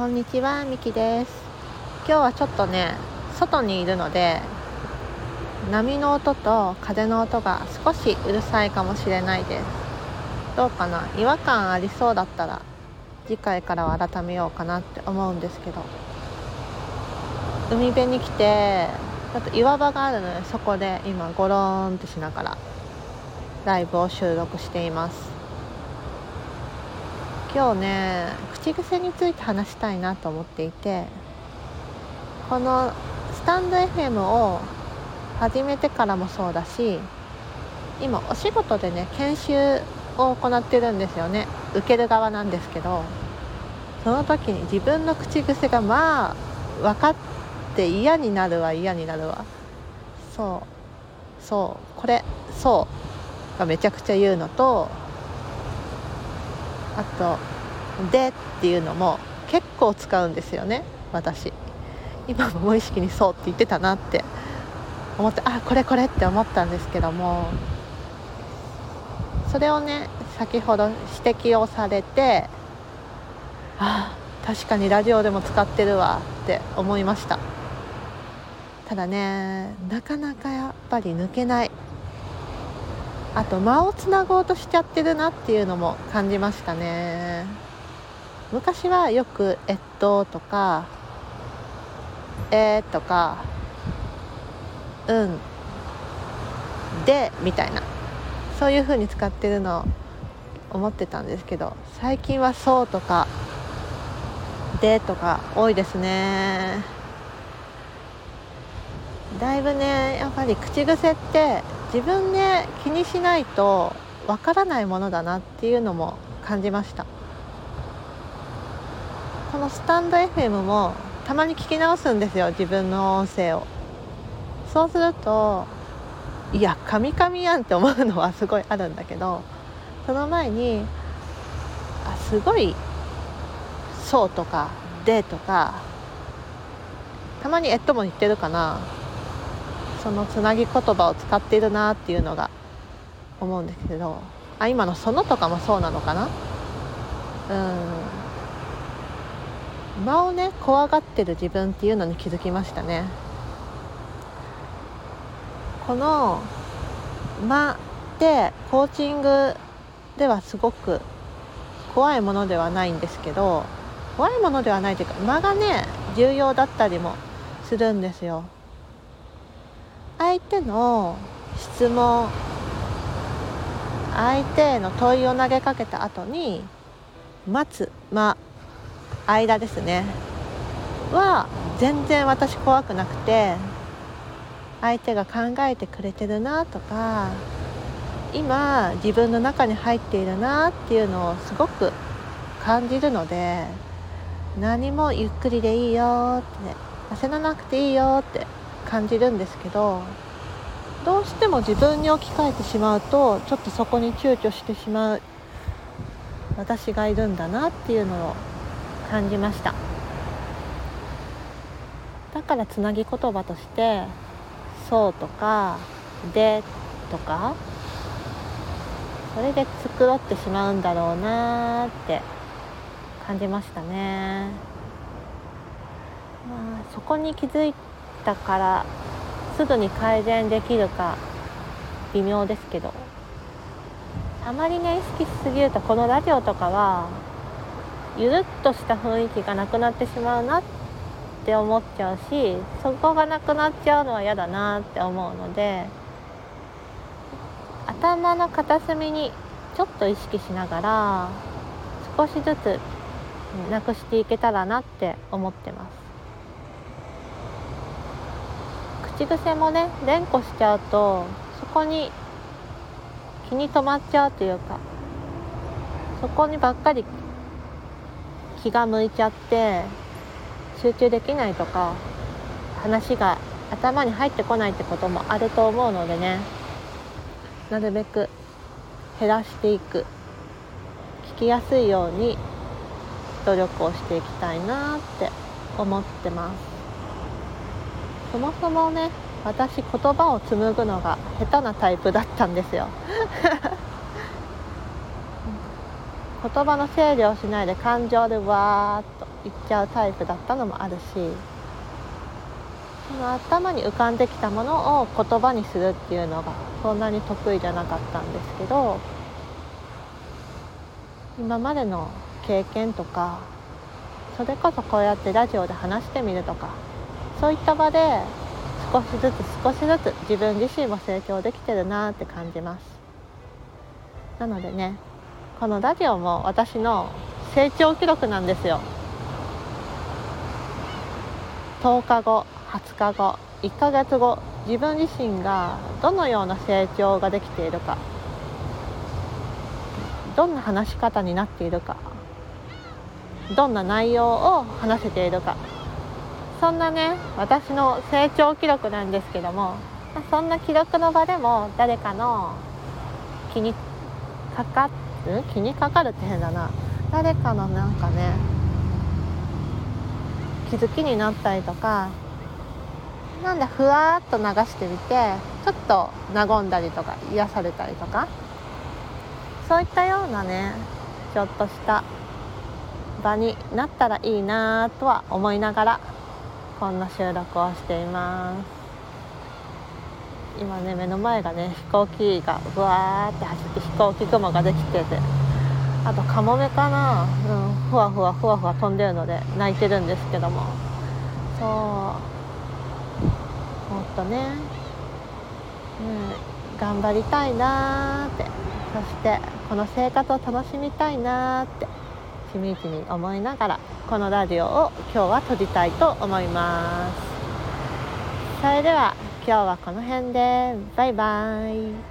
こんにちは、みきです。今日はちょっとね、外にいるので波の音と風の音が少しうるさいかもしれないです。どうかな？違和感ありそうだったら次回からは改めようかなって思うんですけど。海辺に来てちょっと岩場があるのでそこで今ゴローンってしながらライブを収録しています。今日ね口癖について話したいなと思っていてこのスタンド FM を始めてからもそうだし今お仕事でね研修を行ってるんですよね。受ける側なんですけどその時に自分の口癖がまあ分かって嫌になるわ嫌になるわ。そうそうこれそうがめちゃくちゃ言うのとあと「で」っていうのも結構使うんですよね。私。今も無意識にそうって言ってたなって思ってあこれこれって思ったんですけども。それをね先ほど指摘をされてあ確かにラジオでも使ってるわって思いました。ただねなかなかやっぱり抜けないあと間をつなごうとしちゃってるなっていうのも感じましたね。昔はよく「えっと」とか「えー」とか「うん」でみたいな。そういう風に使ってるの思ってたんですけど最近は「そう」とか「で」とか多いですね。だいぶねやっぱり口癖って自分で気にしないとわからないものだなっていうのも感じました。このスタンド FM もたまに聞き直すんですよ自分の音声を。そうするといやカミカミやんって思うのはすごいあるんだけどその前にあすごい「そう」とか「で」とかたまに「えっと」も言ってるかな。そのつなぎ言葉を使っているなっていうのが思うんですけどあ今の「その」とかもそうなのかな？うん。間をね怖がってる自分っていうのに気づきましたね。この間ってコーチングではすごく怖いものではないんですけど怖いものではないというか間がね重要だったりもするんですよ。相手の質問相手への問いを投げかけた後に待つ間間ですねは全然私怖くなくて相手が考えてくれてるなとか今自分の中に入っているなっていうのをすごく感じるので何もゆっくりでいいよって焦らなくていいよって感じるんですけどどうしても自分に置き換えてしまうとちょっとそこに躊躇してしまう私がいるんだなっていうのを感じました。だからつなぎ言葉として「そう」とか「で」とかそれで繕ってしまうんだろうなって感じましたね、まあ、そこに気づいたからすぐに改善できるか微妙ですけど。あまりね意識しすぎるとこのラジオとかはゆるっとした雰囲気がなくなってしまうなって思っちゃうしそこがなくなっちゃうのは嫌だなって思うので頭の片隅にちょっと意識しながら少しずつなくしていけたらなって思ってます。口癖もね連呼しちゃうとそこに気に留まっちゃうというかそこにばっかり気が向いちゃって集中できないとか話が頭に入ってこないってこともあると思うのでねなるべく減らしていく聞きやすいように努力をしていきたいなって思ってます。そもそもね私言葉を紡ぐのが下手なタイプだったんですよ。言葉の整理をしないで感情でわーっと言っちゃうタイプだったのもあるしその頭に浮かんできたものを言葉にするっていうのがそんなに得意じゃなかったんですけど今までの経験とかそれこそこうやってラジオで話してみるとかそういった場で少しずつ少しずつ自分自身も成長できてるなって感じます。なのでねこのラジオも私の成長記録なんですよ。10日後20日後1ヶ月後自分自身がどのような成長ができているか。どんな話し方になっているか。どんな内容を話せているか。そんなね私の成長記録なんですけどもそんな記録の場でも誰かの気にかかる気にかかるって変だな。誰かのなんかね気づきになったりとかなんでふわっと流してみてちょっと和んだりとか癒されたりとかそういったようなねちょっとした場になったらいいなとは思いながらこんな収録をしています。今ね目の前がね飛行機がぶわーって走って飛行機雲ができててあとカモメかな、うん、ふわふわふわふわ飛んでるので泣いてるんですけども。そう。もっとね、うん、頑張りたいなーって。そしてこの生活を楽しみたいなーって。しみじみ思いながらこのラジオを今日は撮りたいと思います。それでは今日はこの辺で。バイバイ。